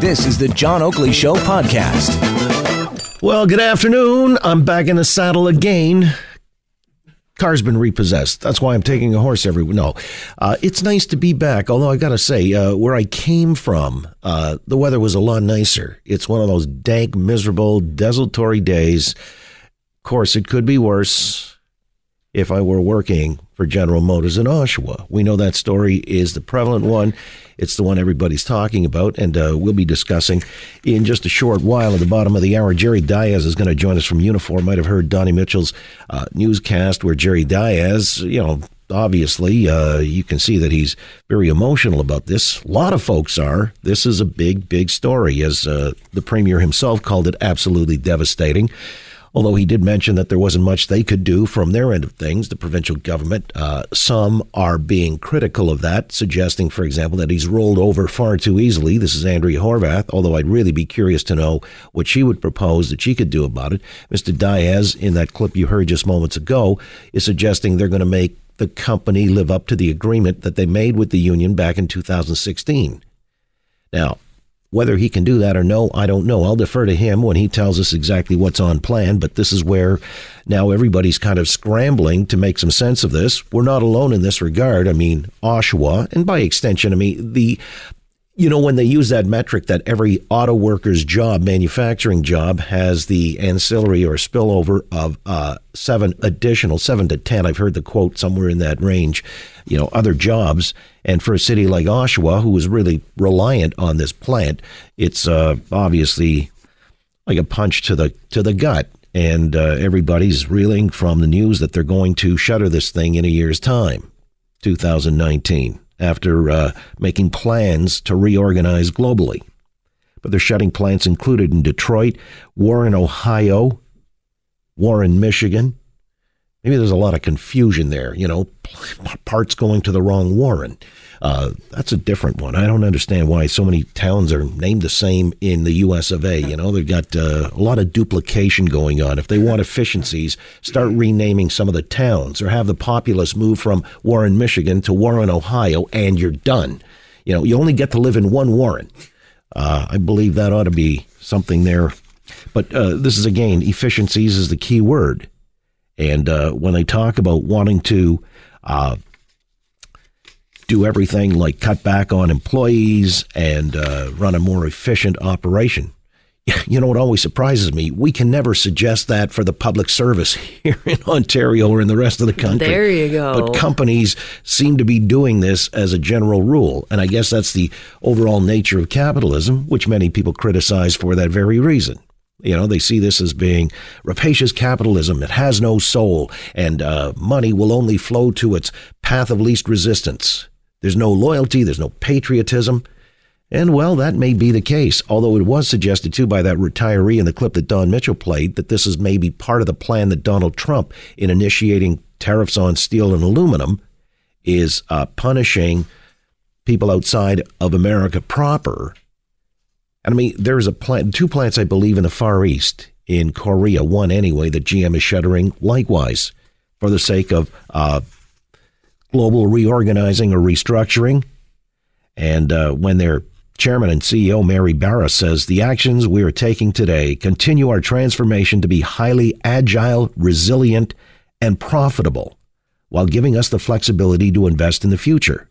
This is the John Oakley Show podcast. Well, good afternoon. I'm back in the saddle again. Car's been repossessed. That's why I'm taking a horse every. No, uh, it's nice to be back. Although I gotta say, uh, where I came from, uh, the weather was a lot nicer. It's one of those dank, miserable, desultory days. Of course, it could be worse if I were working for General Motors in Oshawa. We know that story is the prevalent one. It's the one everybody's talking about, and uh, we'll be discussing in just a short while. At the bottom of the hour, Jerry Dias is going to join us from Unifor. Might have heard Donnie Mitchell's uh, newscast where Jerry Dias, you know, obviously, uh, you can see that he's very emotional about this. A lot of folks are. This is a big, big story, as uh, the premier himself called it absolutely devastating although he did mention that there wasn't much they could do from their end of things, the provincial government. Uh, some are being critical of that, suggesting, for example, that he's rolled over far too easily. This is Andrea Horwath, although I'd really be curious to know what she would propose that she could do about it. Mr. Dias, in that clip you heard just moments ago, is suggesting they're going to make the company live up to the agreement that they made with the union back in 2016. Now, whether he can do that or no, I don't know. I'll defer to him when he tells us exactly what's on plan, but this is where now everybody's kind of scrambling to make some sense of this. We're not alone in this regard. I mean, Oshawa, and by extension, I mean, the you know, when they use that metric that every auto worker's job, manufacturing job, has the ancillary or spillover of uh, seven additional, seven to 10, I've heard the quote somewhere in that range, you know, other jobs. And for a city like Oshawa, who is really reliant on this plant, it's uh, obviously like a punch to the to the gut. And uh, everybody's reeling from the news that they're going to shutter this thing in a year's time, 2019 after uh, making plans to reorganize globally. But they're shutting plants included in Detroit, Warren, Ohio, Warren, Michigan. Maybe there's a lot of confusion there, you know, parts going to the wrong Warren. Uh, that's a different one. I don't understand why so many towns are named the same in the U.S. of A. You know, they've got uh, a lot of duplication going on. If they want efficiencies, start renaming some of the towns or have the populace move from Warren, Michigan to Warren, Ohio, and you're done. You know, you only get to live in one Warren. Uh, I believe that ought to be something there. But uh, this is again, efficiencies is the key word. And uh, when they talk about wanting to uh, do everything like cut back on employees and uh, run a more efficient operation. You know what always surprises me? We can never suggest that for the public service here in Ontario or in the rest of the country. There you go. But companies seem to be doing this as a general rule. And I guess that's the overall nature of capitalism, which many people criticize for that very reason. You know, they see this as being rapacious capitalism. It has no soul, and uh, money will only flow to its path of least resistance. There's no loyalty, there's no patriotism. And well, that may be the case, although it was suggested too by that retiree in the clip that Don Mitchell played that this is maybe part of the plan that Donald Trump, in initiating tariffs on steel and aluminum, is uh, punishing people outside of America proper. And I mean, there's a plant, two plants, I believe, in the Far East, in Korea, one anyway, that GM is shuttering likewise for the sake of uh, global reorganizing or restructuring. And uh, when their chairman and CEO, Mary Barra, says the actions we are taking today continue our transformation to be highly agile, resilient, and profitable while giving us the flexibility to invest in the future.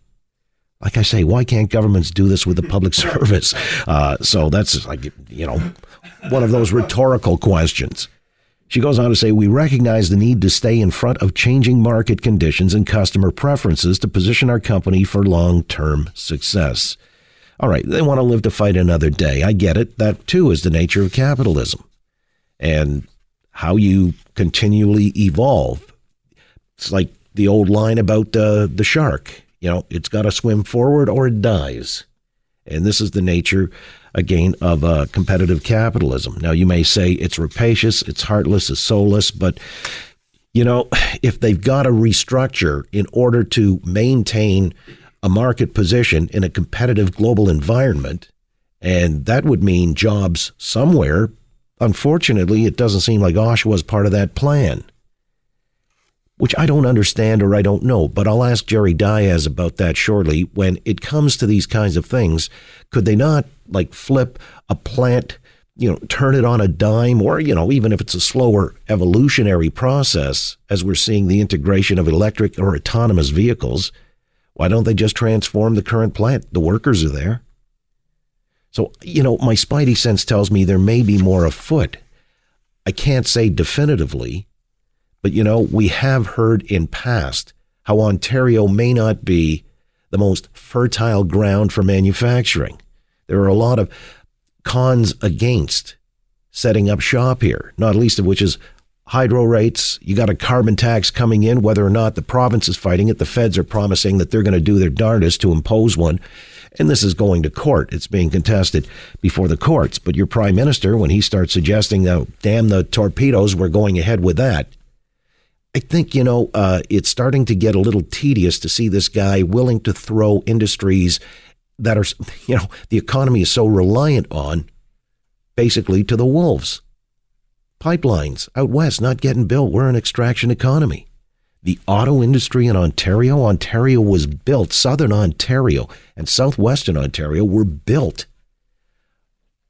Like I say, why can't governments do this with the public service? Uh, so that's like, you know, one of those rhetorical questions. She goes on to say, We recognize the need to stay in front of changing market conditions and customer preferences to position our company for long term success. All right, they want to live to fight another day. I get it. That too is the nature of capitalism and how you continually evolve. It's like the old line about uh, the shark. You know, it's got to swim forward or it dies. And this is the nature, again, of uh, competitive capitalism. Now, you may say it's rapacious, it's heartless, it's soulless, but, you know, if they've got to restructure in order to maintain a market position in a competitive global environment, and that would mean jobs somewhere, unfortunately, it doesn't seem like Oshawa was part of that plan which I don't understand or I don't know, but I'll ask Jerry Dias about that shortly. When it comes to these kinds of things, could they not like flip a plant, you know, turn it on a dime, or, you know, even if it's a slower evolutionary process, as we're seeing the integration of electric or autonomous vehicles, why don't they just transform the current plant? The workers are there. So, you know, my spidey sense tells me there may be more afoot. I can't say definitively but you know, we have heard in past how Ontario may not be the most fertile ground for manufacturing. There are a lot of cons against setting up shop here, not least of which is hydro rates. You got a carbon tax coming in, whether or not the province is fighting it. The feds are promising that they're going to do their darndest to impose one. And this is going to court. It's being contested before the courts. But your prime minister, when he starts suggesting that, damn the torpedoes, we're going ahead with that, I think, you know, uh, it's starting to get a little tedious to see this guy willing to throw industries that are, you know, the economy is so reliant on basically to the wolves. Pipelines out west not getting built. We're an extraction economy. The auto industry in Ontario, Ontario was built, southern Ontario and southwestern Ontario were built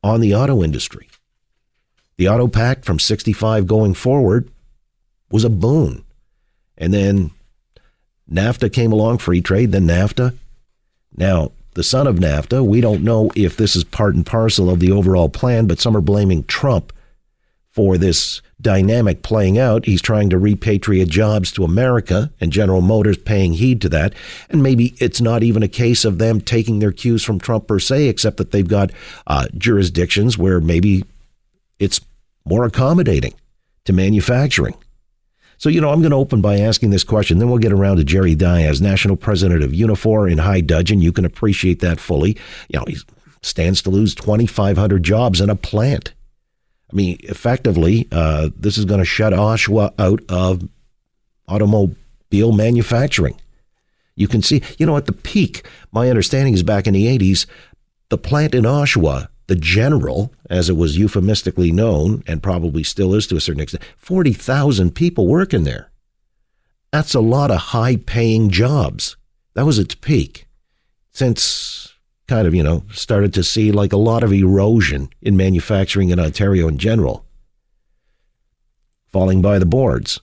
on the auto industry. The auto pact from 65 going forward was a boon. And then NAFTA came along, free trade, then NAFTA. Now, the son of NAFTA, we don't know if this is part and parcel of the overall plan, but some are blaming Trump for this dynamic playing out. He's trying to repatriate jobs to America and General Motors paying heed to that. And maybe it's not even a case of them taking their cues from Trump per se, except that they've got uh, jurisdictions where maybe it's more accommodating to manufacturing. So, you know, I'm going to open by asking this question. Then we'll get around to Jerry Dias, national president of Unifor in High Dudgeon. You can appreciate that fully. You know, he stands to lose 2,500 jobs in a plant. I mean, effectively, uh, this is going to shut Oshawa out of automobile manufacturing. You can see, you know, at the peak, my understanding is back in the 80s, the plant in Oshawa the general, as it was euphemistically known, and probably still is to a certain extent, 40,000 people working there. That's a lot of high paying jobs. That was its peak. Since kind of, you know, started to see like a lot of erosion in manufacturing in Ontario in general, falling by the boards.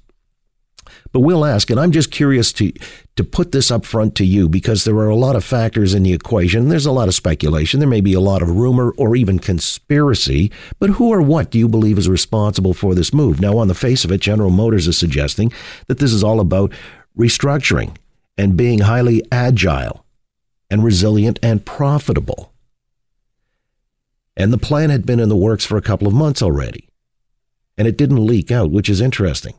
But we'll ask, and I'm just curious to to put this up front to you because there are a lot of factors in the equation. There's a lot of speculation. There may be a lot of rumor or even conspiracy. But who or what do you believe is responsible for this move? Now, on the face of it, General Motors is suggesting that this is all about restructuring and being highly agile and resilient and profitable. And the plan had been in the works for a couple of months already. And it didn't leak out, which is interesting.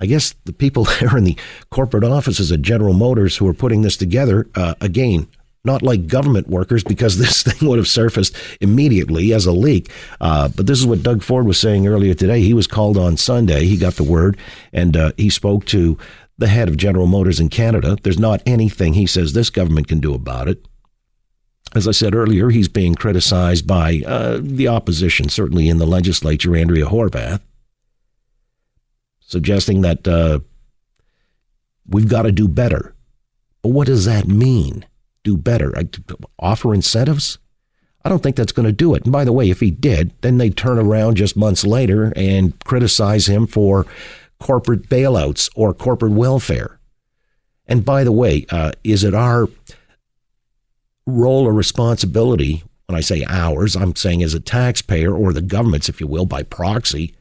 I guess the people there in the corporate offices at General Motors who are putting this together, uh, again, not like government workers because this thing would have surfaced immediately as a leak. Uh, but this is what Doug Ford was saying earlier today. He was called on Sunday. He got the word and uh, he spoke to the head of General Motors in Canada. There's not anything he says this government can do about it. As I said earlier, he's being criticized by uh, the opposition, certainly in the legislature, Andrea Horwath suggesting that uh, we've got to do better. But what does that mean? Do better? Offer incentives? I don't think that's going to do it. And by the way, if he did, then they'd turn around just months later and criticize him for corporate bailouts or corporate welfare. And by the way, uh, is it our role or responsibility? When I say ours, I'm saying as a taxpayer or the government's, if you will, by proxy,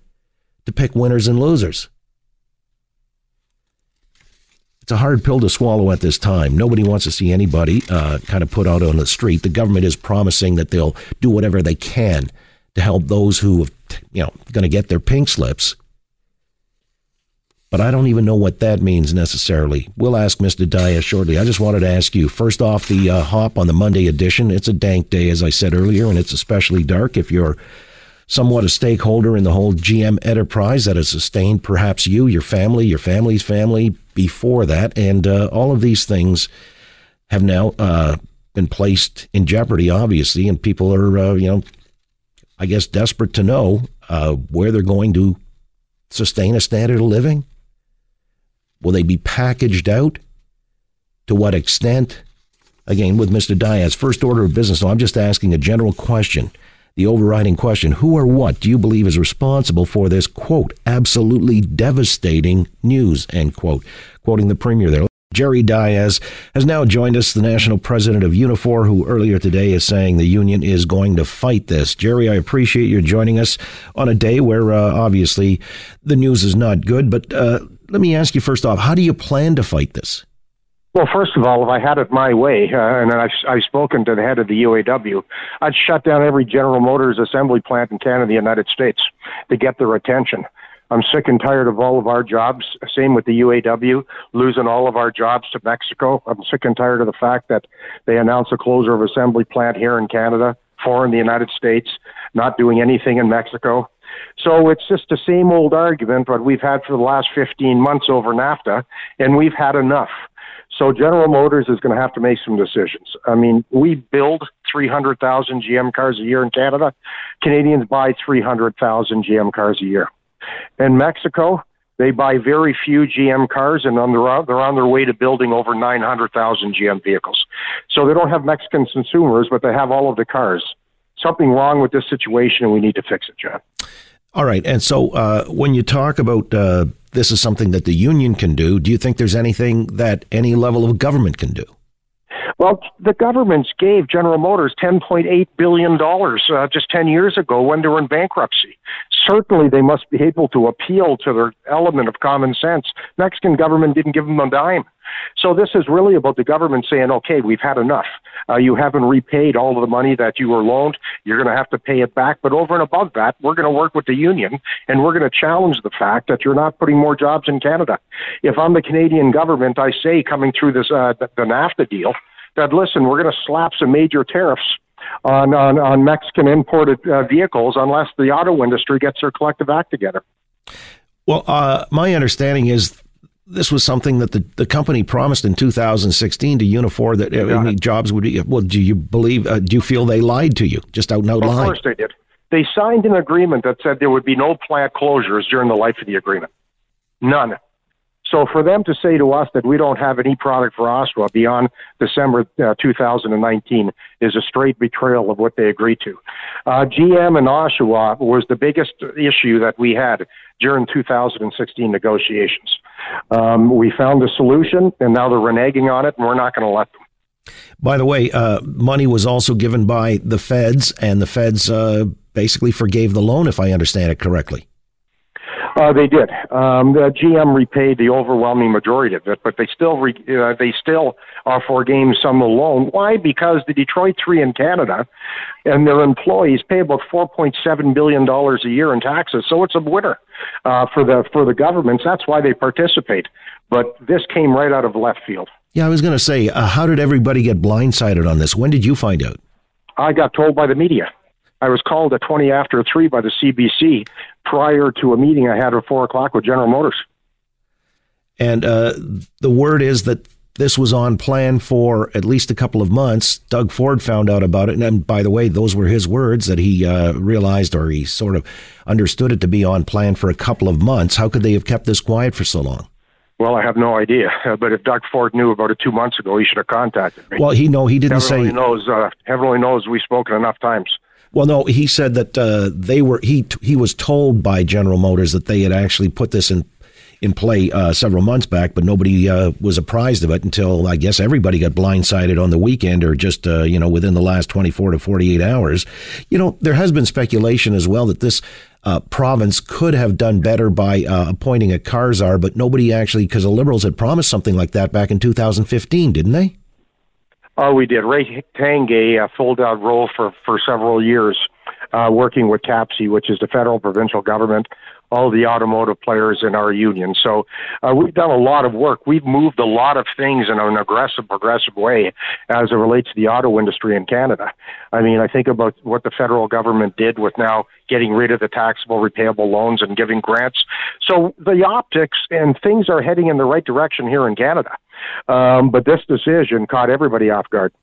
to pick winners and losers. It's a hard pill to swallow at this time. Nobody wants to see anybody uh, kind of put out on the street. The government is promising that they'll do whatever they can to help those who, have, you know, going to get their pink slips. but I don't even know what that means necessarily. We'll ask Mr. Dias shortly. I just wanted to ask you first off the uh, hop on the Monday edition. It's a dank day, as I said earlier, and it's especially dark if you're somewhat a stakeholder in the whole GM enterprise that has sustained perhaps you, your family, your family's family before that, and uh, all of these things have now uh, been placed in jeopardy, obviously, and people are, uh, you know, I guess desperate to know uh, where they're going to sustain a standard of living Will they be packaged out? To what extent? Again, with Mr. Dias, first order of business. So I'm just asking a general question, the overriding question Who or what do you believe is responsible for this, quote, absolutely devastating news, end quote? Quoting the premier there. Jerry Dias has now joined us, the national president of Unifor, who earlier today is saying the union is going to fight this. Jerry, I appreciate you joining us on a day where uh, obviously the news is not good, but uh, let me ask you first off, how do you plan to fight this? Well, first of all, if I had it my way, uh, and I've, I've spoken to the head of the UAW, I'd shut down every General Motors assembly plant in Canada, the United States, to get their attention. I'm sick and tired of all of our jobs. Same with the UAW, losing all of our jobs to Mexico. I'm sick and tired of the fact that they announced the closure of assembly plant here in Canada, four in the United States, not doing anything in Mexico. So it's just the same old argument that we've had for the last 15 months over NAFTA, and we've had enough. So General Motors is going to have to make some decisions. I mean, we build 300,000 GM cars a year in Canada. Canadians buy 300,000 GM cars a year. In Mexico, they buy very few GM cars, and on their, they're on their way to building over 900,000 GM vehicles. So they don't have Mexican consumers, but they have all of the cars. Something wrong with this situation, and we need to fix it, John. All right. And so uh, when you talk about uh, this is something that the union can do, do you think there's anything that any level of government can do? Well, the governments gave General Motors $10.8 billion uh, just 10 years ago when they were in bankruptcy. Certainly, they must be able to appeal to their element of common sense. Mexican government didn't give them a dime. So this is really about the government saying, okay, we've had enough. Uh, you haven't repaid all of the money that you were loaned. You're going to have to pay it back. But over and above that, we're going to work with the union and we're going to challenge the fact that you're not putting more jobs in Canada. If I'm the Canadian government, I say coming through this uh, the, the NAFTA deal that listen, we're going to slap some major tariffs on on, on Mexican imported uh, vehicles unless the auto industry gets their collective act together. Well, uh, my understanding is this was something that the, the company promised in 2016 to Unifor that jobs would be. Well, do you believe? Uh, do you feel they lied to you? Just out and out lied. Of course they did. They signed an agreement that said there would be no plant closures during the life of the agreement. None. So for them to say to us that we don't have any product for Oshawa beyond December uh, 2019 is a straight betrayal of what they agreed to. Uh, GM and Oshawa was the biggest issue that we had during 2016 negotiations. Um, we found a solution, and now they're reneging on it, and we're not going to let them. By the way, uh, money was also given by the feds, and the feds uh, basically forgave the loan, if I understand it correctly. Uh, they did. Um, the GM repaid the overwhelming majority of it, but they still re- uh, they still are forgave some of the loan. Why? Because the Detroit Three in Canada and their employees pay about four point seven billion dollars a year in taxes. So it's a winner uh, for the for the governments. That's why they participate. But this came right out of left field. Yeah, I was going to say, uh, how did everybody get blindsided on this? When did you find out? I got told by the media. I was called at 20 after 3 by the CBC prior to a meeting I had at 4 o'clock with General Motors. And uh, the word is that this was on plan for at least a couple of months. Doug Ford found out about it. And by the way, those were his words that he uh, realized or he sort of understood it to be on plan for a couple of months. How could they have kept this quiet for so long? Well, I have no idea. But if Doug Ford knew about it two months ago, he should have contacted me. Well, he know he didn't heaven say. Only knows, uh, heaven only knows we've spoken enough times. Well, no, he said that uh, they were he he was told by General Motors that they had actually put this in in play uh, several months back, but nobody uh, was apprised of it until I guess everybody got blindsided on the weekend or just uh, you know within the last 24 to 48 hours. You know, there has been speculation as well that this uh, province could have done better by uh, appointing a car czar, but nobody actually because the Liberals had promised something like that back in 2015, didn't they? Oh, we did. Ray Tanguay uh, filled out role for, for several years. uh, working with CAPCE, which is the federal provincial government, all the automotive players in our union. So uh, we've done a lot of work. We've moved a lot of things in an aggressive, progressive way as it relates to the auto industry in Canada. I mean, I think about what the federal government did with now getting rid of the taxable repayable loans and giving grants. So the optics and things are heading in the right direction here in Canada. Um, but this decision caught everybody off guard.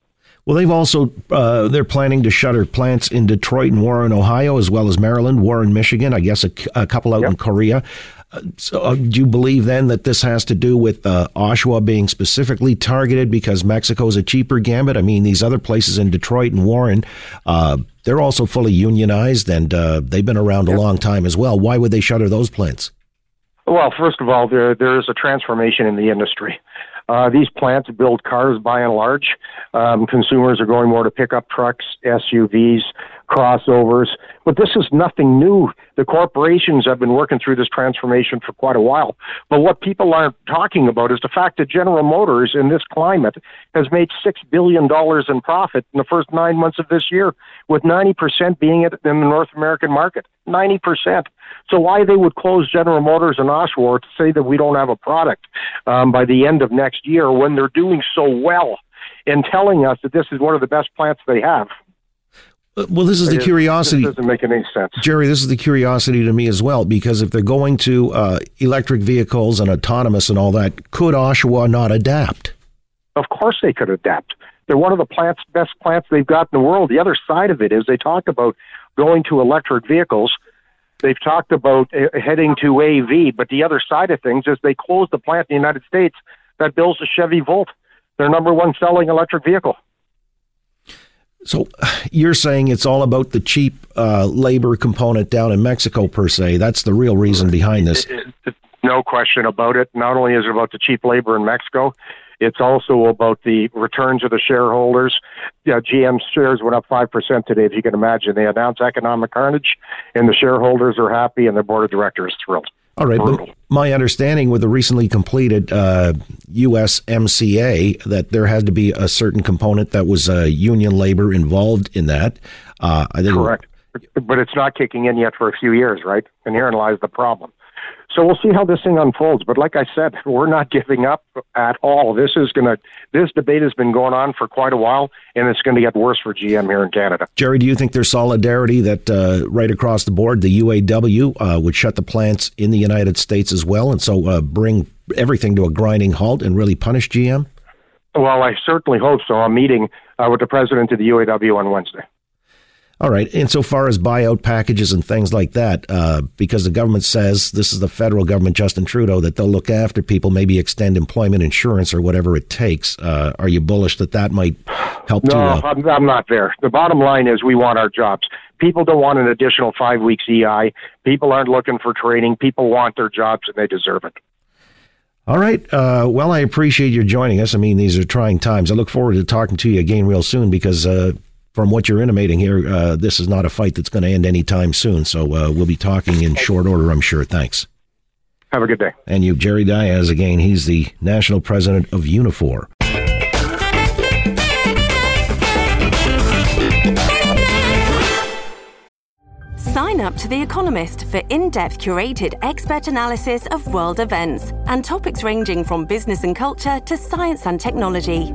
Well, they've also uh, they're planning to shutter plants in Detroit and Warren, Ohio, as well as Maryland, Warren, Michigan. I guess a, a couple out yep. in Korea. Uh, so, uh, do you believe then that this has to do with uh, Oshawa being specifically targeted because Mexico is a cheaper gambit? I mean, these other places in Detroit and Warren, uh, they're also fully unionized and uh, they've been around yep. a long time as well. Why would they shutter those plants? Well, first of all, there there is a transformation in the industry. Uh, these plants build cars by and large. Um, consumers are going more to pickup trucks, SUVs, crossovers. But this is nothing new. The corporations have been working through this transformation for quite a while. But what people aren't talking about is the fact that General Motors in this climate has made $6 billion in profit in the first nine months of this year, with 90% being in the North American market. 90%. So why they would close General Motors in Oshawa to say that we don't have a product um, by the end of next year when they're doing so well and telling us that this is one of the best plants they have. Uh, well, this is the curiosity. This doesn't make any sense, Jerry. This is the curiosity to me as well, because if they're going to uh, electric vehicles and autonomous and all that, could Oshawa not adapt? Of course, they could adapt. They're one of the plants, best plants they've got in the world. The other side of it is they talk about going to electric vehicles. They've talked about uh, heading to AV, but the other side of things is they closed the plant in the United States that builds the Chevy Volt, their number one selling electric vehicle. So you're saying it's all about the cheap uh, labor component down in Mexico per se. That's the real reason behind this. No question about it. Not only is it about the cheap labor in Mexico, it's also about the returns of the shareholders. Yeah, GM shares went up 5% today, if you can imagine. They announced economic carnage, and the shareholders are happy, and the board of directors thrilled. All right, but my understanding with the recently completed uh, USMCA that there had to be a certain component that was uh, union labor involved in that. Uh, I think correct, but it's not kicking in yet for a few years, right? And herein lies the problem. So we'll see how this thing unfolds. But like I said, we're not giving up at all. This is going to this debate has been going on for quite a while, and it's going to get worse for GM here in Canada. Jerry, do you think there's solidarity that uh, right across the board, the UAW uh, would shut the plants in the United States as well, and so uh, bring everything to a grinding halt and really punish GM? Well, I certainly hope so. I'm meeting uh, with the president of the UAW on Wednesday. All right. Insofar as buyout packages and things like that, uh, because the government says this is the federal government, Justin Trudeau, that they'll look after people, maybe extend employment insurance or whatever it takes. Uh, are you bullish that that might help? No, to, uh, I'm, I'm not there. The bottom line is we want our jobs. People don't want an additional five weeks EI. People aren't looking for training. People want their jobs and they deserve it. All right. Uh, well, I appreciate you joining us. I mean, these are trying times. I look forward to talking to you again real soon because uh, from what you're intimating here, uh, this is not a fight that's going to end anytime soon. So uh, we'll be talking in short order, I'm sure. Thanks. Have a good day. And you, Jerry Dias, again, he's the national president of Unifor. Sign up to The Economist for in depth curated expert analysis of world events and topics ranging from business and culture to science and technology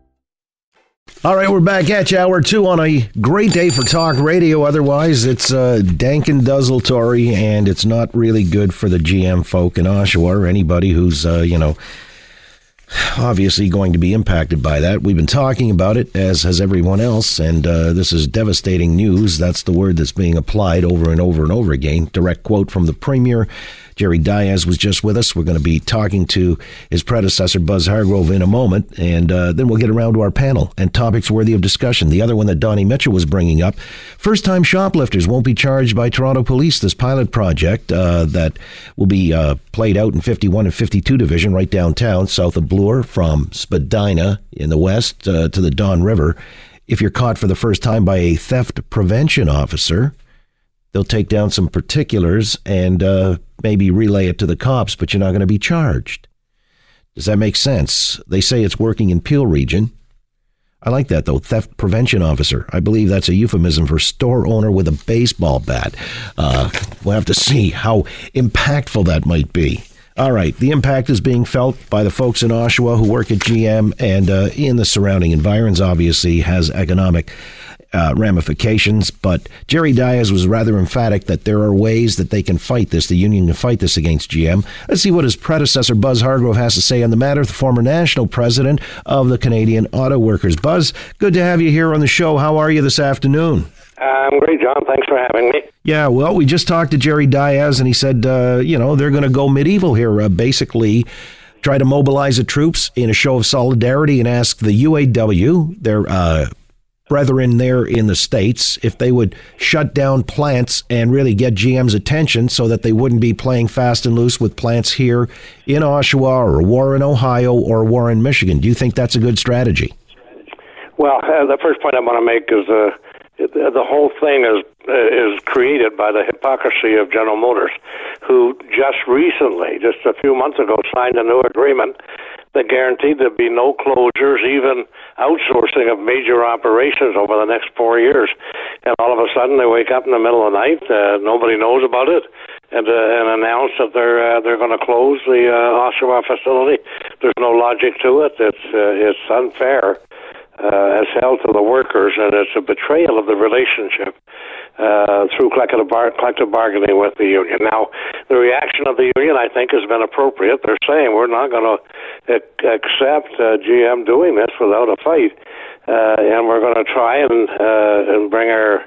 All right, we're back at you, hour two on a great day for talk radio. Otherwise, it's uh, dank and desultory, and it's not really good for the GM folk in Oshawa or anybody who's, uh, you know, obviously going to be impacted by that. We've been talking about it, as has everyone else, and uh, this is devastating news. That's the word that's being applied over and over and over again. Direct quote from the Premier Jerry Dias was just with us. We're going to be talking to his predecessor, Buzz Hargrove, in a moment, and uh, then we'll get around to our panel and topics worthy of discussion. The other one that Donnie Mitchell was bringing up first time shoplifters won't be charged by Toronto Police. This pilot project uh, that will be uh, played out in 51 and 52 Division right downtown, south of. McClure from Spadina in the west uh, to the Don River. If you're caught for the first time by a theft prevention officer, they'll take down some particulars and uh, maybe relay it to the cops, but you're not going to be charged. Does that make sense? They say it's working in Peel region. I like that though. Theft prevention officer. I believe that's a euphemism for store owner with a baseball bat. Uh, we'll have to see how impactful that might be. All right, the impact is being felt by the folks in Oshawa who work at GM and uh, in the surrounding environs. Obviously, has economic uh, ramifications. But Jerry Dias was rather emphatic that there are ways that they can fight this. The union can fight this against GM. Let's see what his predecessor, Buzz Hargrove, has to say on the matter. The former national president of the Canadian Auto Workers. Buzz, good to have you here on the show. How are you this afternoon? I'm great, John. Thanks for having me. Yeah, well, we just talked to Jerry Dias, and he said, uh, you know, they're going to go medieval here, uh, basically try to mobilize the troops in a show of solidarity and ask the UAW, their uh, brethren there in the States if they would shut down plants and really get GM's attention so that they wouldn't be playing fast and loose with plants here in Oshawa or Warren, Ohio or Warren, Michigan. Do you think that's a good strategy? Well, uh, the first point I want to make is uh, the whole thing is uh, is created by the hypocrisy of General Motors, who just recently, just a few months ago, signed a new agreement that guaranteed there'd be no closures, even outsourcing of major operations over the next four years. And all of a sudden, they wake up in the middle of the night. Uh, nobody knows about it, and uh, and announce that they're uh, they're going to close the uh, Oshawa facility. There's no logic to it. It's uh, it's unfair uh, as hell to the workers, and it's a betrayal of the relationship uh, through collective, bar- collective bargaining with the union. Now, the reaction of the union, I think, has been appropriate. They're saying we're not going to ac- accept uh, GM doing this without a fight, uh, and we're going to try and uh, and bring our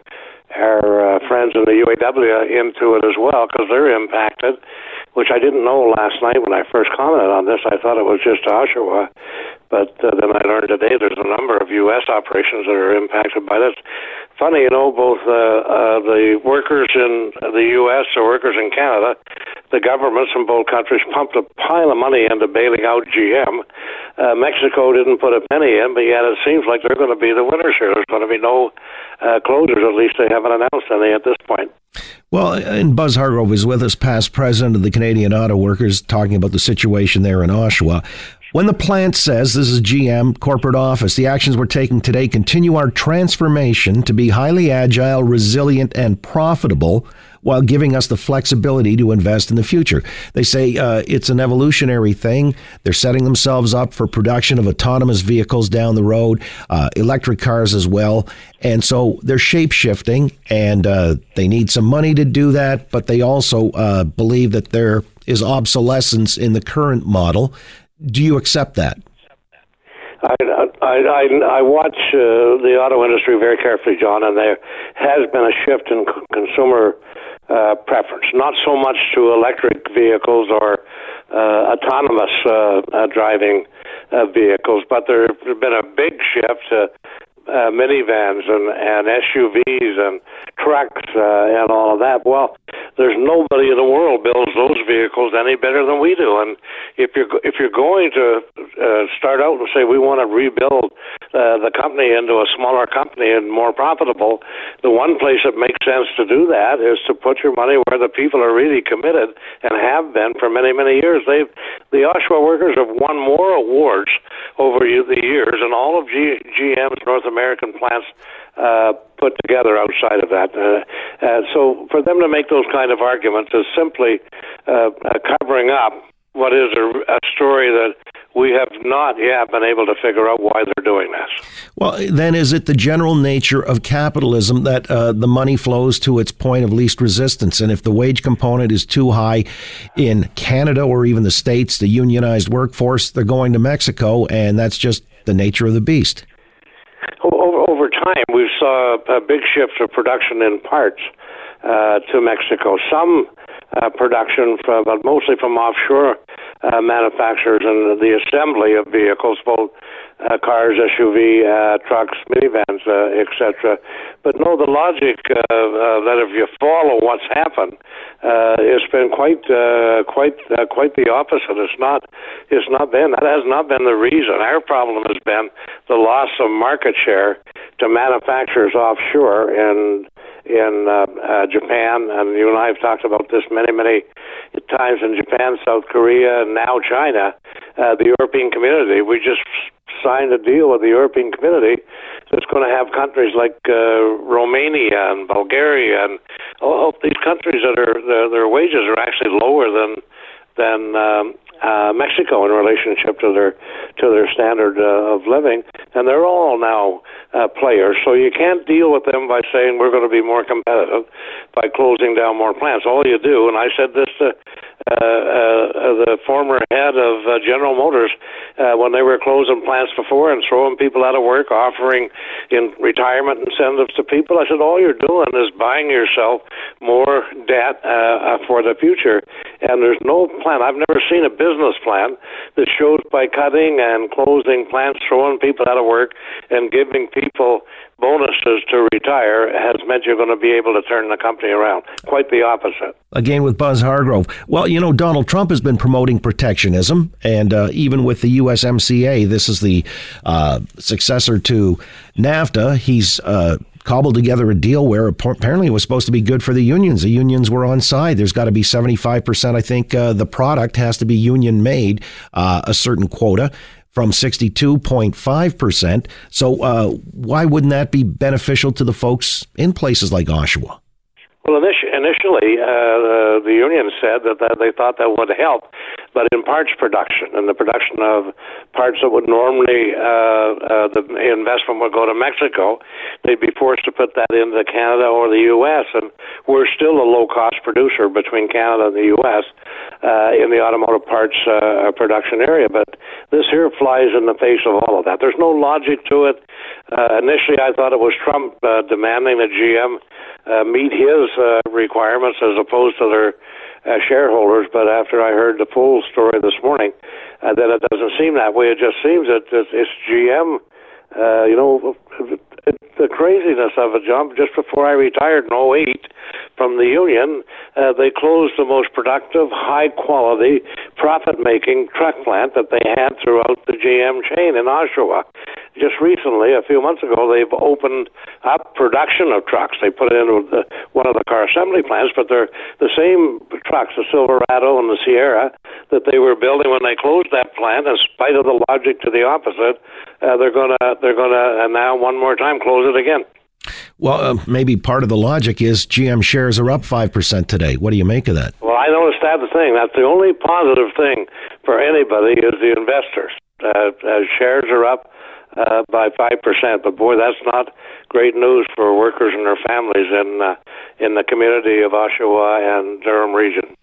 our uh, friends in the UAW into it as well because they're impacted, which I didn't know last night when I first commented on this. I thought it was just Oshawa, but uh, then I learned today there's a number of U.S. operations that are impacted by this. Funny, you know, both uh, uh, the workers in the U.S. or workers in Canada, the governments in both countries pumped a pile of money into bailing out GM. Uh, Mexico didn't put a penny in, but yet it seems like they're going to be the winners here. There's going to be no uh, closures. At least they haven't announced any at this point. Well, and Buzz Hargrove is with us, past president of the Canadian Auto Workers, talking about the situation there in Oshawa. When the plant says, this is GM corporate office, the actions we're taking today continue our transformation to be highly agile, resilient, and profitable while giving us the flexibility to invest in the future. They say uh, it's an evolutionary thing. They're setting themselves up for production of autonomous vehicles down the road, uh, electric cars as well. And so they're shape shifting and uh, they need some money to do that, but they also uh, believe that there is obsolescence in the current model do you accept that? I, I, I, I watch uh, the auto industry very carefully, John, and there has been a shift in c- consumer uh, preference, not so much to electric vehicles or uh, autonomous uh, uh, driving uh, vehicles, but there's been a big shift to uh, minivans and, and SUVs and trucks uh, and all of that. Well, there's nobody in the world builds those vehicles any better than we do. And if you're if you're going to uh, start out and say we want to rebuild uh, the company into a smaller company and more profitable, the one place that makes sense to do that is to put your money where the people are really committed and have been for many many years. They've the Oshawa workers have won more awards over the years, and all of G, GM's North American plants uh, put together outside of that. Uh, uh, so for them to make those kind of arguments is simply uh, covering up what is a, a story that we have not yet been able to figure out why they're doing this. Well, then is it the general nature of capitalism that uh, the money flows to its point of least resistance? And if the wage component is too high in Canada or even the States, the unionized workforce, they're going to Mexico, and that's just the nature of the beast time, we saw a big shift of production in parts uh, to Mexico. Some uh, production, from, but mostly from offshore uh, manufacturers and the assembly of vehicles, both uh, cars, SUV, uh, trucks, minivans, uh, etc. But no, the logic uh, uh, that if you follow what's happened, uh, it's been quite, uh, quite, uh, quite the opposite. It's not, it's not been. That has not been the reason. Our problem has been the loss of market share to manufacturers offshore and in uh, uh, Japan, and you and I have talked about this many, many times in Japan, South Korea, and now China, uh, the European community. We just signed a deal with the European community that's going to have countries like uh, Romania and Bulgaria and all these countries that are their, their wages are actually lower than than um, uh, Mexico in relationship to their to their standard uh, of living, and they're all now uh, players. So you can't deal with them by saying we're going to be more competitive by closing down more plants. All you do, and I said this to uh, uh, the former head of uh, General Motors uh, when they were closing plants before and throwing people out of work, offering in retirement incentives to people. I said, all you're doing is buying yourself more debt uh, uh, for the future. And there's no plan. I've never seen a business plan that shows by cutting and closing plants, throwing people out of work, and giving people bonuses to retire has meant you're going to be able to turn the company around. Quite the opposite. Again, with Buzz Hargrove. Well, you know, Donald Trump has been promoting protectionism, and uh, even with the USMCA, this is the uh, successor to NAFTA. He's uh, cobbled together a deal where apparently it was supposed to be good for the unions. The unions were on side. There's got to be 75%. I think uh, the product has to be union made, uh, a certain quota from 62.5%. So, uh, why wouldn't that be beneficial to the folks in places like Oshawa? Well, initially, uh, the union said that, that they thought that would help, but in parts production and the production of parts that would normally uh, uh, the investment would go to Mexico, they'd be forced to put that into Canada or the U.S. And we're still a low-cost producer between Canada and the U.S. Uh, in the automotive parts uh, production area. But this here flies in the face of all of that. There's no logic to it. Uh, initially, I thought it was Trump uh, demanding that GM uh, meet his uh, requirements as opposed to their uh, shareholders. But after I heard the full story this morning, uh, then it doesn't seem that way. It just seems that it's GM. Uh, you know, the craziness of it, John. Just before I retired in 08 from the union, uh, they closed the most productive, high quality, profit making truck plant that they had throughout the GM chain in Oshawa just recently, a few months ago, they've opened up production of trucks. They put it into the, one of the car assembly plants, but they're the same trucks, the Silverado and the Sierra, that they were building when they closed that plant. In spite of the logic to the opposite, uh, they're gonna they're gonna uh, now one more time close it again. Well, uh, maybe part of the logic is GM shares are up five percent today. What do you make of that? Well, I noticed that the thing. That's the only positive thing for anybody is the investors. Uh, uh, shares are up uh, by five percent. But boy, that's not great news for workers and their families in uh, in the community of Oshawa and Durham region.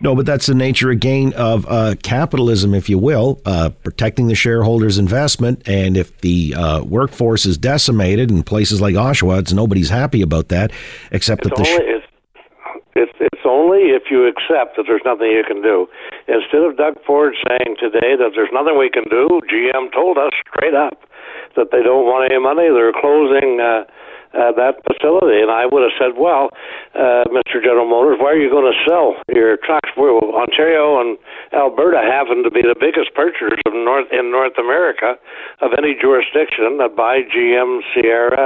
No, but that's the nature again of uh, capitalism, if you will, uh, protecting the shareholders' investment. And if the uh, workforce is decimated in places like Oshawa, it's nobody's happy about that, except it's that the. Only, sh- it's, it's, it's only if you accept that there's nothing you can do. Instead of Doug Ford saying today that there's nothing we can do, GM told us straight up that they don't want any money. They're closing uh, uh, that facility. And I would have said, well, uh, Mr. General Motors, why are you going to sell your trucks? Well, Ontario and Alberta happen to be the biggest purchasers of North in North America of any jurisdiction that buy GM, Sierra,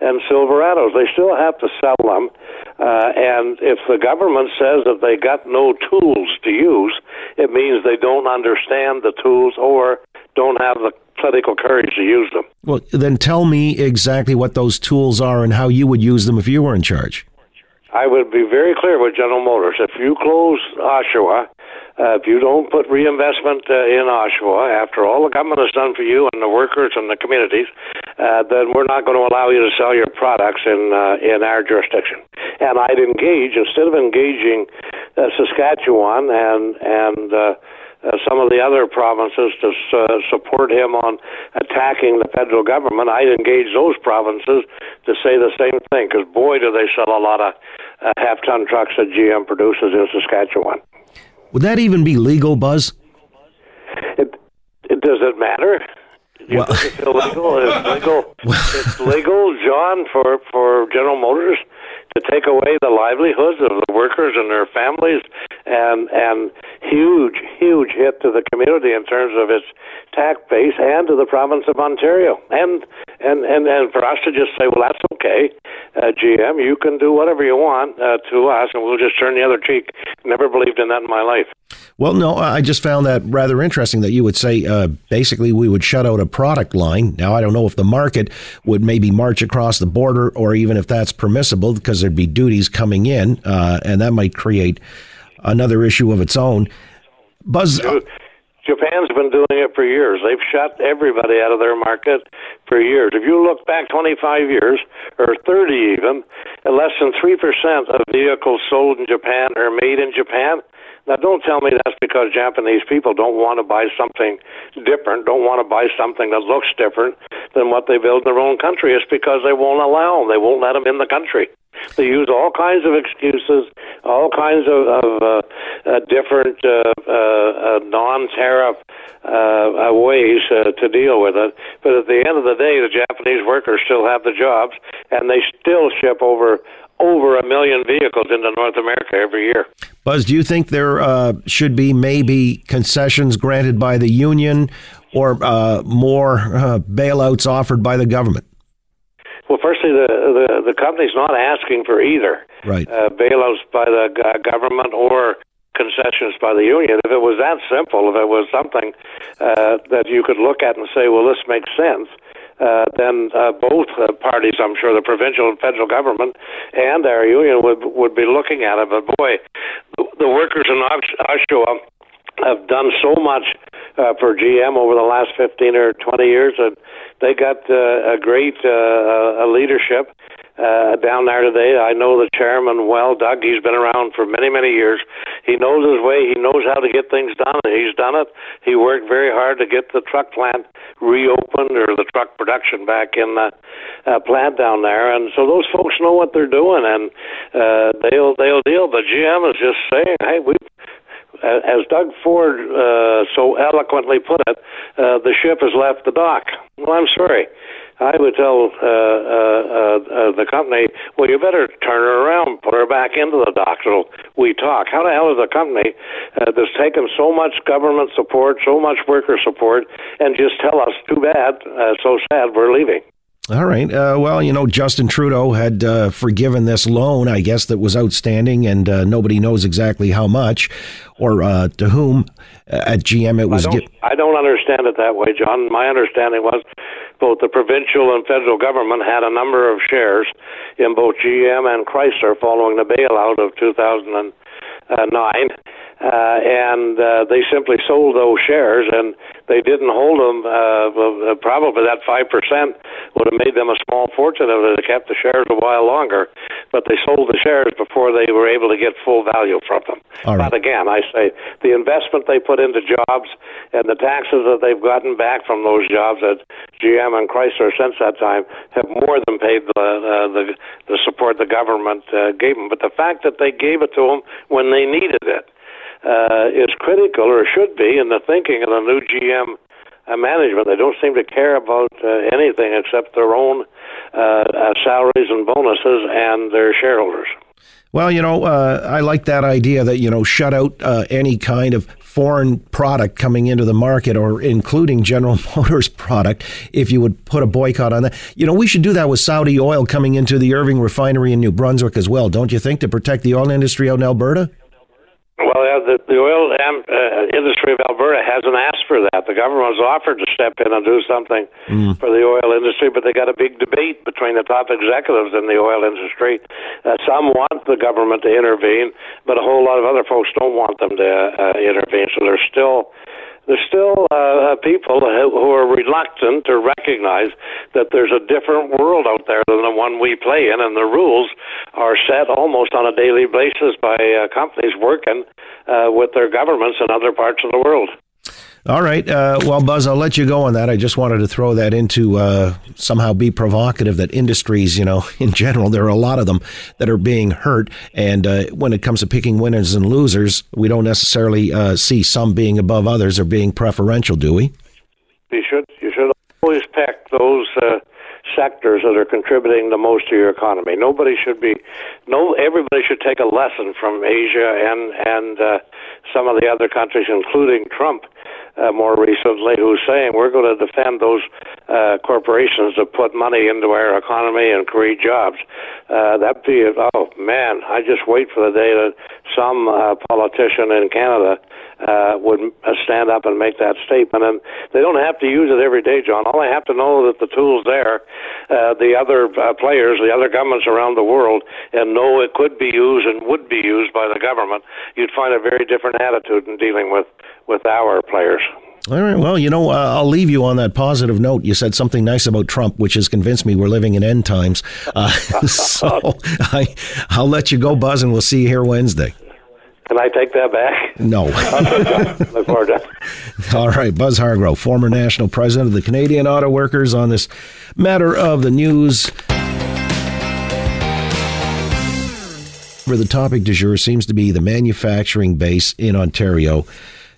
and Silverados. They still have to sell them. Uh, and if the government says that they got no tools to use, it means they don't understand the tools or don't have the political courage to use them. Well, then tell me exactly what those tools are and how you would use them if you were in charge. I would be very clear with General Motors. If you close Oshawa, uh, if you don't put reinvestment uh, in Oshawa, after all the government has done for you and the workers and the communities, uh, then we're not going to allow you to sell your products in uh, in our jurisdiction. And I'd engage instead of engaging uh, Saskatchewan and and uh, uh, some of the other provinces to uh, support him on attacking the federal government, I'd engage those provinces to say the same thing because boy, do they sell a lot of uh, half-ton trucks that GM produces in Saskatchewan. Would that even be legal, Buzz? It, it does it matter? Well- it's illegal. It's legal. it's legal, John, for for General Motors to take away the livelihoods of the workers and their families, and and huge, huge hit to the community in terms of its tax base and to the province of Ontario. And and and, and for us to just say, well, that's okay, uh, GM, you can do whatever you want uh, to us, and we'll just turn the other cheek. Never believed in that in my life. Well, no, I just found that rather interesting that you would say uh, basically we would shut out a product line. Now, I don't know if the market would maybe march across the border or even if that's permissible because there'd be duties coming in, uh, and that might create another issue of its own. Buzz, Japan's been doing it for years. They've shut everybody out of their market for years. If you look back 25 years, or 30 even, less than 3% of vehicles sold in Japan are made in Japan. Now, don't tell me that's because Japanese people don't want to buy something different, don't want to buy something that looks different than what they build in their own country. It's because they won't allow them. They won't let them in the country. They use all kinds of excuses, all kinds of, of uh, uh, different uh, uh, uh, non-tariff uh, uh, ways uh, to deal with it. But at the end of the day, the Japanese workers still have the jobs, and they still ship over over a million vehicles into North America every year. Buzz, do you think there uh, should be maybe concessions granted by the union or uh, more uh, bailouts offered by the government? Well, firstly, the the, the company's not asking for either Right. uh, bailouts by the government or concessions by the union. If it was that simple, if it was something uh, that you could look at and say, well, this makes sense, uh, then uh, both uh, parties, I'm sure, the provincial and federal government and our union would would be looking at it. But boy, the, the workers in Osh- Oshawa have done so much uh, for GM over the last 15 or 20 years that they got uh, a great uh, uh, leadership uh, down there today. I know the chairman well, Doug. He's been around for many, many years. He knows his way. He knows how to get things done. He's done it. He worked very hard to get the truck plant reopened or the truck production back in the uh, plant down there. And so those folks know what they're doing, and uh, they'll they'll deal. But GM is just saying, hey, we as Doug Ford uh, so eloquently put it, uh, the ship has left the dock. Well, I'm sorry. I would tell uh, uh, uh, uh, the company, well, you better turn her around, put her back into the dock so we talk. How the hell is a company uh, that's taken so much government support, so much worker support, and just tell us, too bad, uh, so sad, we're leaving? All right. Uh, well, you know, Justin Trudeau had uh, forgiven this loan, I guess, that was outstanding, and uh, nobody knows exactly how much or uh, to whom. Uh, at GM, it I was. don't, gi- I don't understand it that way, John. My understanding was both the provincial and federal government had a number of shares in both GM and Chrysler following the bailout of 2009. Uh, and uh, they simply sold those shares, and they didn't hold them. Uh, probably that five percent would have made them a small fortune if they kept the shares a while longer. But they sold the shares before they were able to get full value from them. All right. But again, I say the investment they put into jobs and the taxes that they've gotten back from those jobs at GM and Chrysler since that time have more than paid the uh, the, the support the government uh, gave them. But the fact that they gave it to them when they needed it uh, is critical, or should be, in the thinking of the new GM uh, management. They don't seem to care about uh, anything except their own uh, uh, salaries and bonuses and their shareholders. Well, you know, uh, I like that idea that, you know, shut out uh, any kind of foreign product coming into the market or including General Motors product if you would put a boycott on that. You know, we should do that with Saudi oil coming into the Irving refinery in New Brunswick as well, don't you think, to protect the oil industry out in Alberta? Well, yeah, the, the oil um, uh, industry of Alberta hasn't asked for that. The government has offered to step in and do something for the oil industry, but they got a big debate between the top executives in the oil industry. Uh, some want the government to intervene, but a whole lot of other folks don't want them to uh, intervene. So there's still there's still uh, people who who are reluctant to recognize that there's a different world out there than the one we play in, and the rules are set almost on a daily basis by uh, companies working uh, with their governments in other parts of the world. All right. Uh, well, Buzz, I'll let you go on that. I just wanted to throw that into uh, somehow be provocative that industries, you know, in general, there are a lot of them that are being hurt. And uh, when it comes to picking winners and losers, we don't necessarily uh, see some being above others or being preferential, do we? You should you should always pick those uh, sectors that are contributing the most to your economy. Nobody should be, no, everybody should take a lesson from Asia and and uh, some of the other countries, including Trump. Uh, more recently, who's saying we're going to defend those uh, corporations that put money into our economy and create jobs. Uh, that'd be, oh man, I just wait for the day that some uh, politician in Canada uh, would uh, stand up and make that statement. And they don't have to use it every day, John. All they have to know that the tool's there. Uh, the other uh, players, the other governments around the world, and know it could be used and would be used by the government. You'd find a very different attitude in dealing with with our players. All right. Well, you know, uh, I'll leave you on that positive note. You said something nice about Trump, which has convinced me we're living in end times. Uh, so I, I'll let you go, Buzz, and we'll see you here Wednesday. Can I take that back? No. Look forward to All right, Buzz Hargrove, former national president of the Canadian Auto Workers, on this matter of the news. For the topic du jour seems to be the manufacturing base in Ontario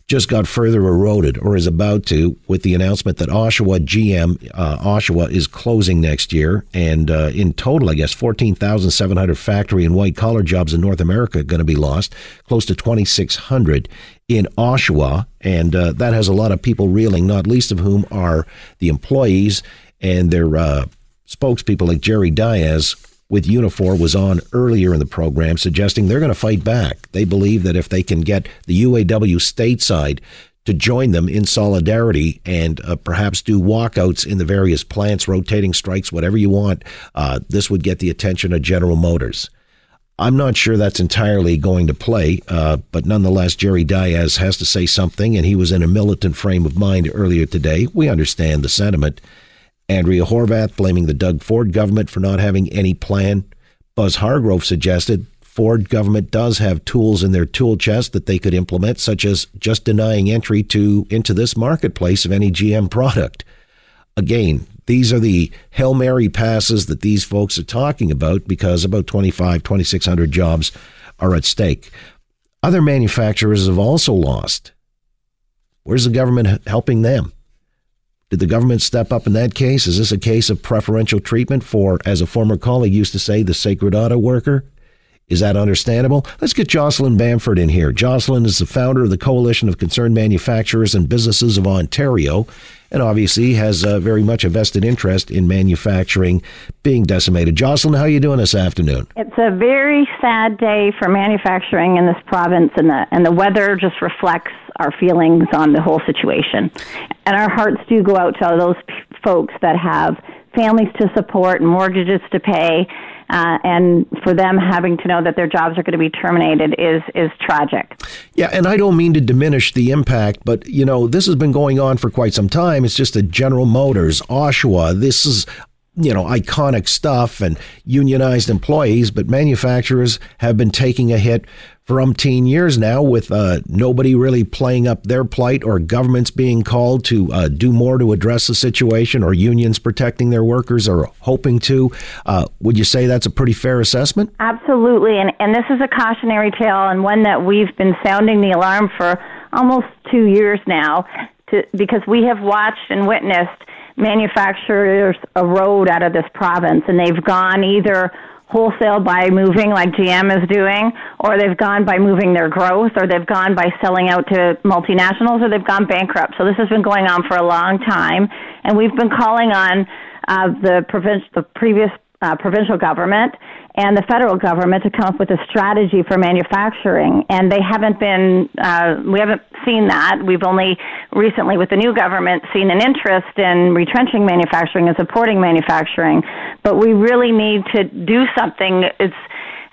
just got further eroded or is about to with the announcement that Oshawa GM uh, Oshawa is closing next year, and uh, in total, I guess fourteen thousand seven hundred factory and white collar jobs in North America are going to be lost, close to twenty six hundred in Oshawa, and uh, that has a lot of people reeling, not least of whom are the employees and their uh, spokespeople like Jerry Dias with Unifor was on earlier in the program suggesting they're going to fight back. They believe that if they can get the UAW stateside to join them in solidarity and uh, perhaps do walkouts in the various plants, rotating strikes, whatever you want, uh, this would get the attention of General Motors. I'm not sure that's entirely going to play, uh, but nonetheless, Jerry Dias has to say something, and he was in a militant frame of mind earlier today. We understand the sentiment. Andrea Horwath blaming the Doug Ford government for not having any plan. Buzz Hargrove suggested Ford government does have tools in their tool chest that they could implement, such as just denying entry to into this marketplace of any GM product. Again, these are the Hail Mary passes that these folks are talking about because about 25, 2,600 jobs are at stake. Other manufacturers have also lost. Where's the government helping them? Did the government step up in that case? Is this a case of preferential treatment for, as a former colleague used to say, the sacred auto worker? Is that understandable? Let's get Jocelyn Bamford in here. Jocelyn is the founder of the Coalition of Concerned Manufacturers and Businesses of Ontario, and obviously has uh, very much a vested interest in manufacturing being decimated. Jocelyn, how are you doing this afternoon? It's a very sad day for manufacturing in this province, and the and the weather just reflects our feelings on the whole situation. And our hearts do go out to all those p- folks that have families to support and mortgages to pay uh, and for them having to know that their jobs are going to be terminated is is tragic. Yeah, and I don't mean to diminish the impact, but you know this has been going on for quite some time. It's just that General Motors, Oshawa, this is you know, iconic stuff and unionized employees, but manufacturers have been taking a hit for umpteen years now with uh, nobody really playing up their plight or governments being called to uh, do more to address the situation or unions protecting their workers or hoping to. Uh, would you say that's a pretty fair assessment? Absolutely. And, and this is a cautionary tale and one that we've been sounding the alarm for almost two years now to, because we have watched and witnessed manufacturers erode out of this province, and they've gone either wholesale by moving like GM is doing, or they've gone by moving their growth, or they've gone by selling out to multinationals, or they've gone bankrupt. So this has been going on for a long time, and we've been calling on uh, the, province, the previous uh, provincial government and the federal government to come up with a strategy for manufacturing. And they haven't been, uh, we haven't seen that. We've only recently, with the new government, seen an interest in retrenching manufacturing and supporting manufacturing. But we really need to do something. It's,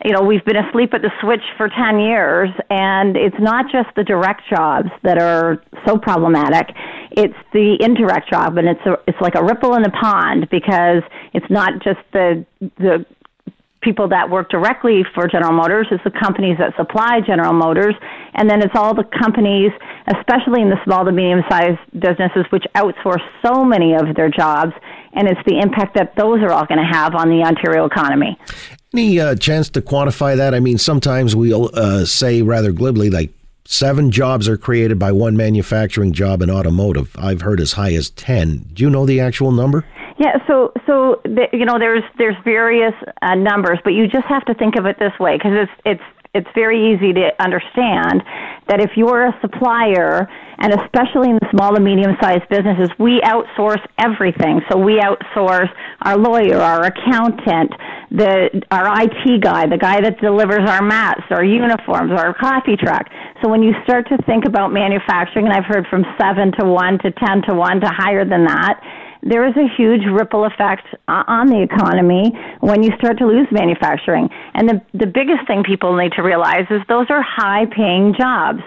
you know, we've been asleep at the switch for 10 years, and it's not just the direct jobs that are so problematic. It's the indirect job, and it's a, it's like a ripple in the pond because it's not just the the people that work directly for General Motors, it's the companies that supply General Motors, and then it's all the companies, especially in the small to medium sized businesses, which outsource so many of their jobs, and it's the impact that those are all going to have on the Ontario economy. Any uh, chance to quantify that? I mean, sometimes we'll uh, say rather glibly, like seven jobs are created by one manufacturing job in automotive. I've heard as high as 10. Do you know the actual number? Yeah, so so the, you know there's there's various uh, numbers, but you just have to think of it this way because it's it's it's very easy to understand that if you're a supplier, and especially in the small to medium sized businesses, we outsource everything. So we outsource our lawyer, our accountant, the our IT guy, the guy that delivers our mats, our uniforms, our coffee truck. So when you start to think about manufacturing, and I've heard from seven to one to ten to one to higher than that there is a huge ripple effect on the economy when you start to lose manufacturing. And the, the biggest thing people need to realize is those are high paying jobs.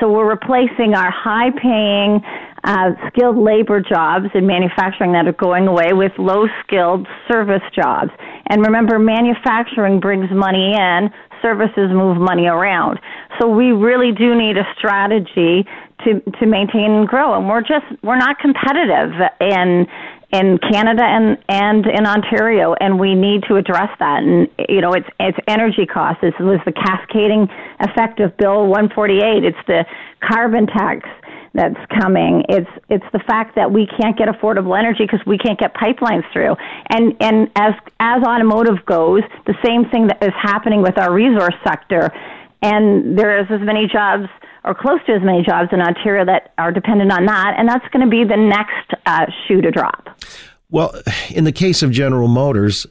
So we're replacing our high paying, uh, skilled labor jobs in manufacturing that are going away with low skilled service jobs. And remember, manufacturing brings money in, services move money around. So we really do need a strategy to to maintain and grow. And we're just we're not competitive in in Canada and and in Ontario, and we need to address that. And you know, it's it's energy costs. This was the cascading effect of Bill 148. It's the carbon tax that's coming. It's it's the fact that we can't get affordable energy because we can't get pipelines through. And and as as automotive goes, the same thing that is happening with our resource sector. And there is as many jobs or close to as many jobs in Ontario that are dependent on that, and that's going to be the next uh, shoe to drop. Well, in the case of General Motors,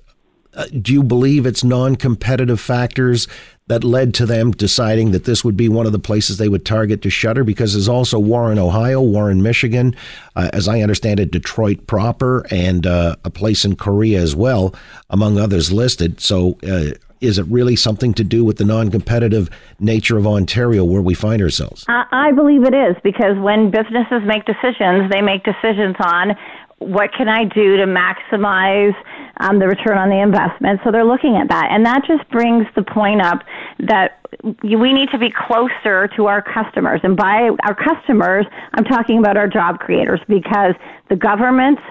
uh, do you believe it's non-competitive factors that led to them deciding that this would be one of the places they would target to shutter? Because there's also Warren, Ohio, Warren, Michigan, uh, as I understand it, Detroit proper, and uh, a place in Korea as well, among others listed. So uh, is it really something to do with the non-competitive nature of Ontario where we find ourselves? I believe it is because when businesses make decisions, they make decisions on what can I do to maximize um, the return on the investment. So they're looking at that, and that just brings the point up that we need to be closer to our customers. And by our customers, I'm talking about our job creators because the government's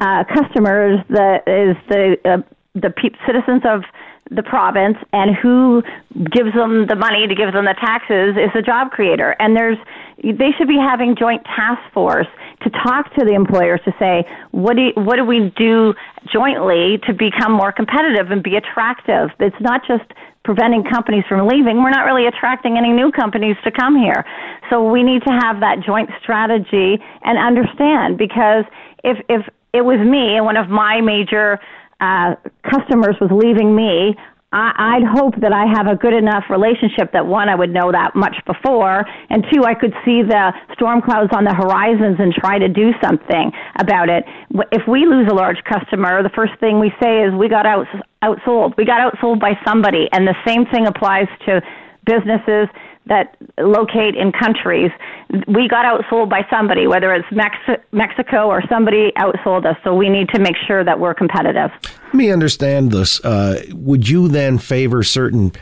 uh, customers the, is the uh, the pe- citizens of the province and who gives them the money to give them the taxes is the job creator. And there's they should be having joint task force to talk to the employers to say what do you, what do we do jointly to become more competitive and be attractive. It's not just preventing companies from leaving. We're not really attracting any new companies to come here. So we need to have that joint strategy and understand because if if it was me and one of my major uh, customers was leaving me, I, I'd hope that I have a good enough relationship that one, I would know that much before, and two, I could see the storm clouds on the horizons and try to do something about it. If we lose a large customer, the first thing we say is we got out, outsold. We got outsold by somebody, and the same thing applies to businesses that locate in countries. We got outsold by somebody, whether it's Mex- Mexico or somebody outsold us. So we need to make sure that we're competitive. Let me understand this. Uh, would you then favor certain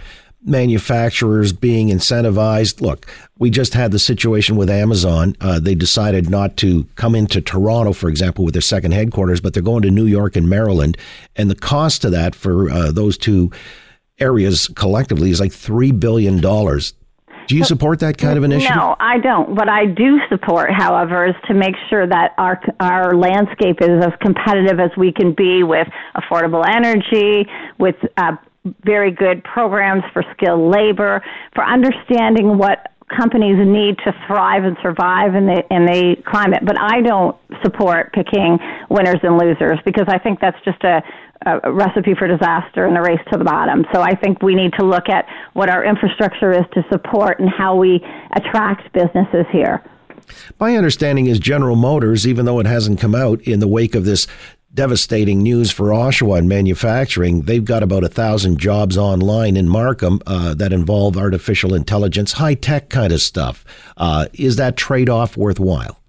manufacturers being incentivized? Look, we just had the situation with Amazon. Uh, they decided not to come into Toronto, for example, with their second headquarters, but they're going to New York and Maryland. And the cost of that for uh, those two areas collectively is like $3 billion do you support that kind of initiative? No, I don't. What I do support, however, is to make sure that our our landscape is as competitive as we can be with affordable energy, with uh, very good programs for skilled labor, for understanding what companies need to thrive and survive in the in the climate. But I don't support picking winners and losers because I think that's just a a recipe for disaster and a race to the bottom. So I think we need to look at what our infrastructure is to support and how we attract businesses here. My understanding is General Motors, even though it hasn't come out in the wake of this devastating news for Oshawa and manufacturing. They've got about a thousand jobs online in Markham uh, that involve artificial intelligence, high tech kind of stuff. Uh, is that trade off worthwhile?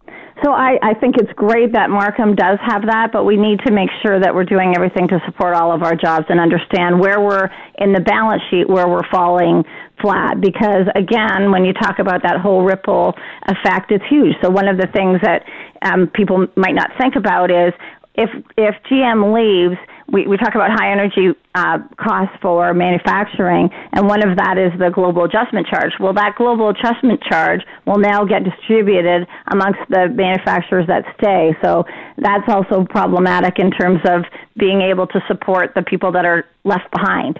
So I, I think it's great that Markham does have that, but we need to make sure that we're doing everything to support all of our jobs and understand where we're in the balance sheet, where we're falling flat. Because again, when you talk about that whole ripple effect, it's huge. So one of the things that um, people might not think about is if if GM leaves, we, we talk about high energy uh, costs for manufacturing, and one of that is the global adjustment charge. Well, that global adjustment charge will now get distributed amongst the manufacturers that stay. So that's also problematic in terms of being able to support the people that are left behind.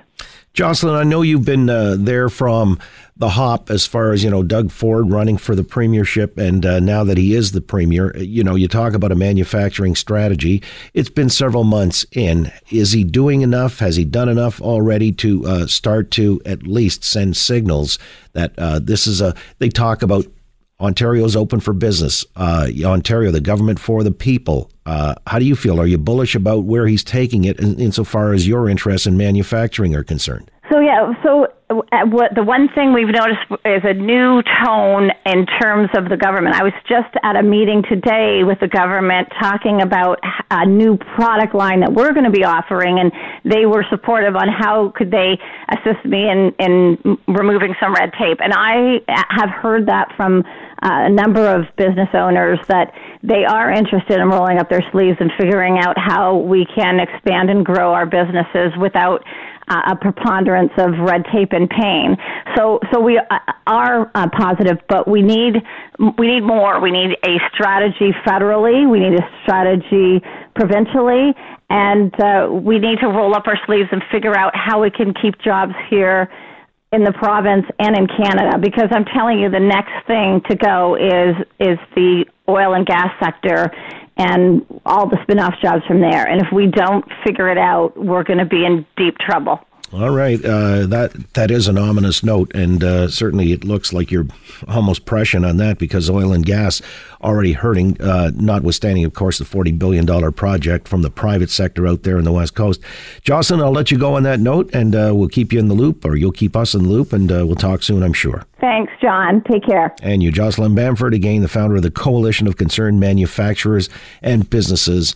Jocelyn, I know you've been uh, there from the hop as far as you know Doug Ford running for the premiership, and uh, now that he is the premier, you know you talk about a manufacturing strategy. It's been several months in. Is he doing enough? Has he done enough already to uh, start to at least send signals that uh, this is a? They talk about Ontario's open for business. Uh, Ontario, the government for the people. Uh, how do you feel? Are you bullish about where he's taking it in, insofar as your interests in manufacturing are concerned? So yeah, so uh, what the one thing we've noticed is a new tone in terms of the government. I was just at a meeting today with the government talking about a new product line that we're going to be offering, and they were supportive on how could they assist me in in removing some red tape. And I have heard that from uh, a number of business owners that they are interested in rolling up their sleeves and figuring out how we can expand and grow our businesses without uh, a preponderance of red tape and pain. So, so we uh, are uh, positive, but we need we need more. We need a strategy federally. We need a strategy provincially, and uh, we need to roll up our sleeves and figure out how we can keep jobs here in the province and in Canada because I'm telling you the next thing to go is is the oil and gas sector and all the spin-off jobs from there. And if we don't figure it out, we're going to be in deep trouble. All right, uh, that that is an ominous note, and uh, certainly it looks like you're almost prescient on that because oil and gas already hurting. Uh, notwithstanding, of course, the forty billion dollar project from the private sector out there in the west coast. Jocelyn, I'll let you go on that note, and uh, we'll keep you in the loop, or you'll keep us in the loop, and uh, we'll talk soon, I'm sure. Thanks, John. Take care. And you, Jocelyn Bamford, again, the founder of the Coalition of Concerned Manufacturers and Businesses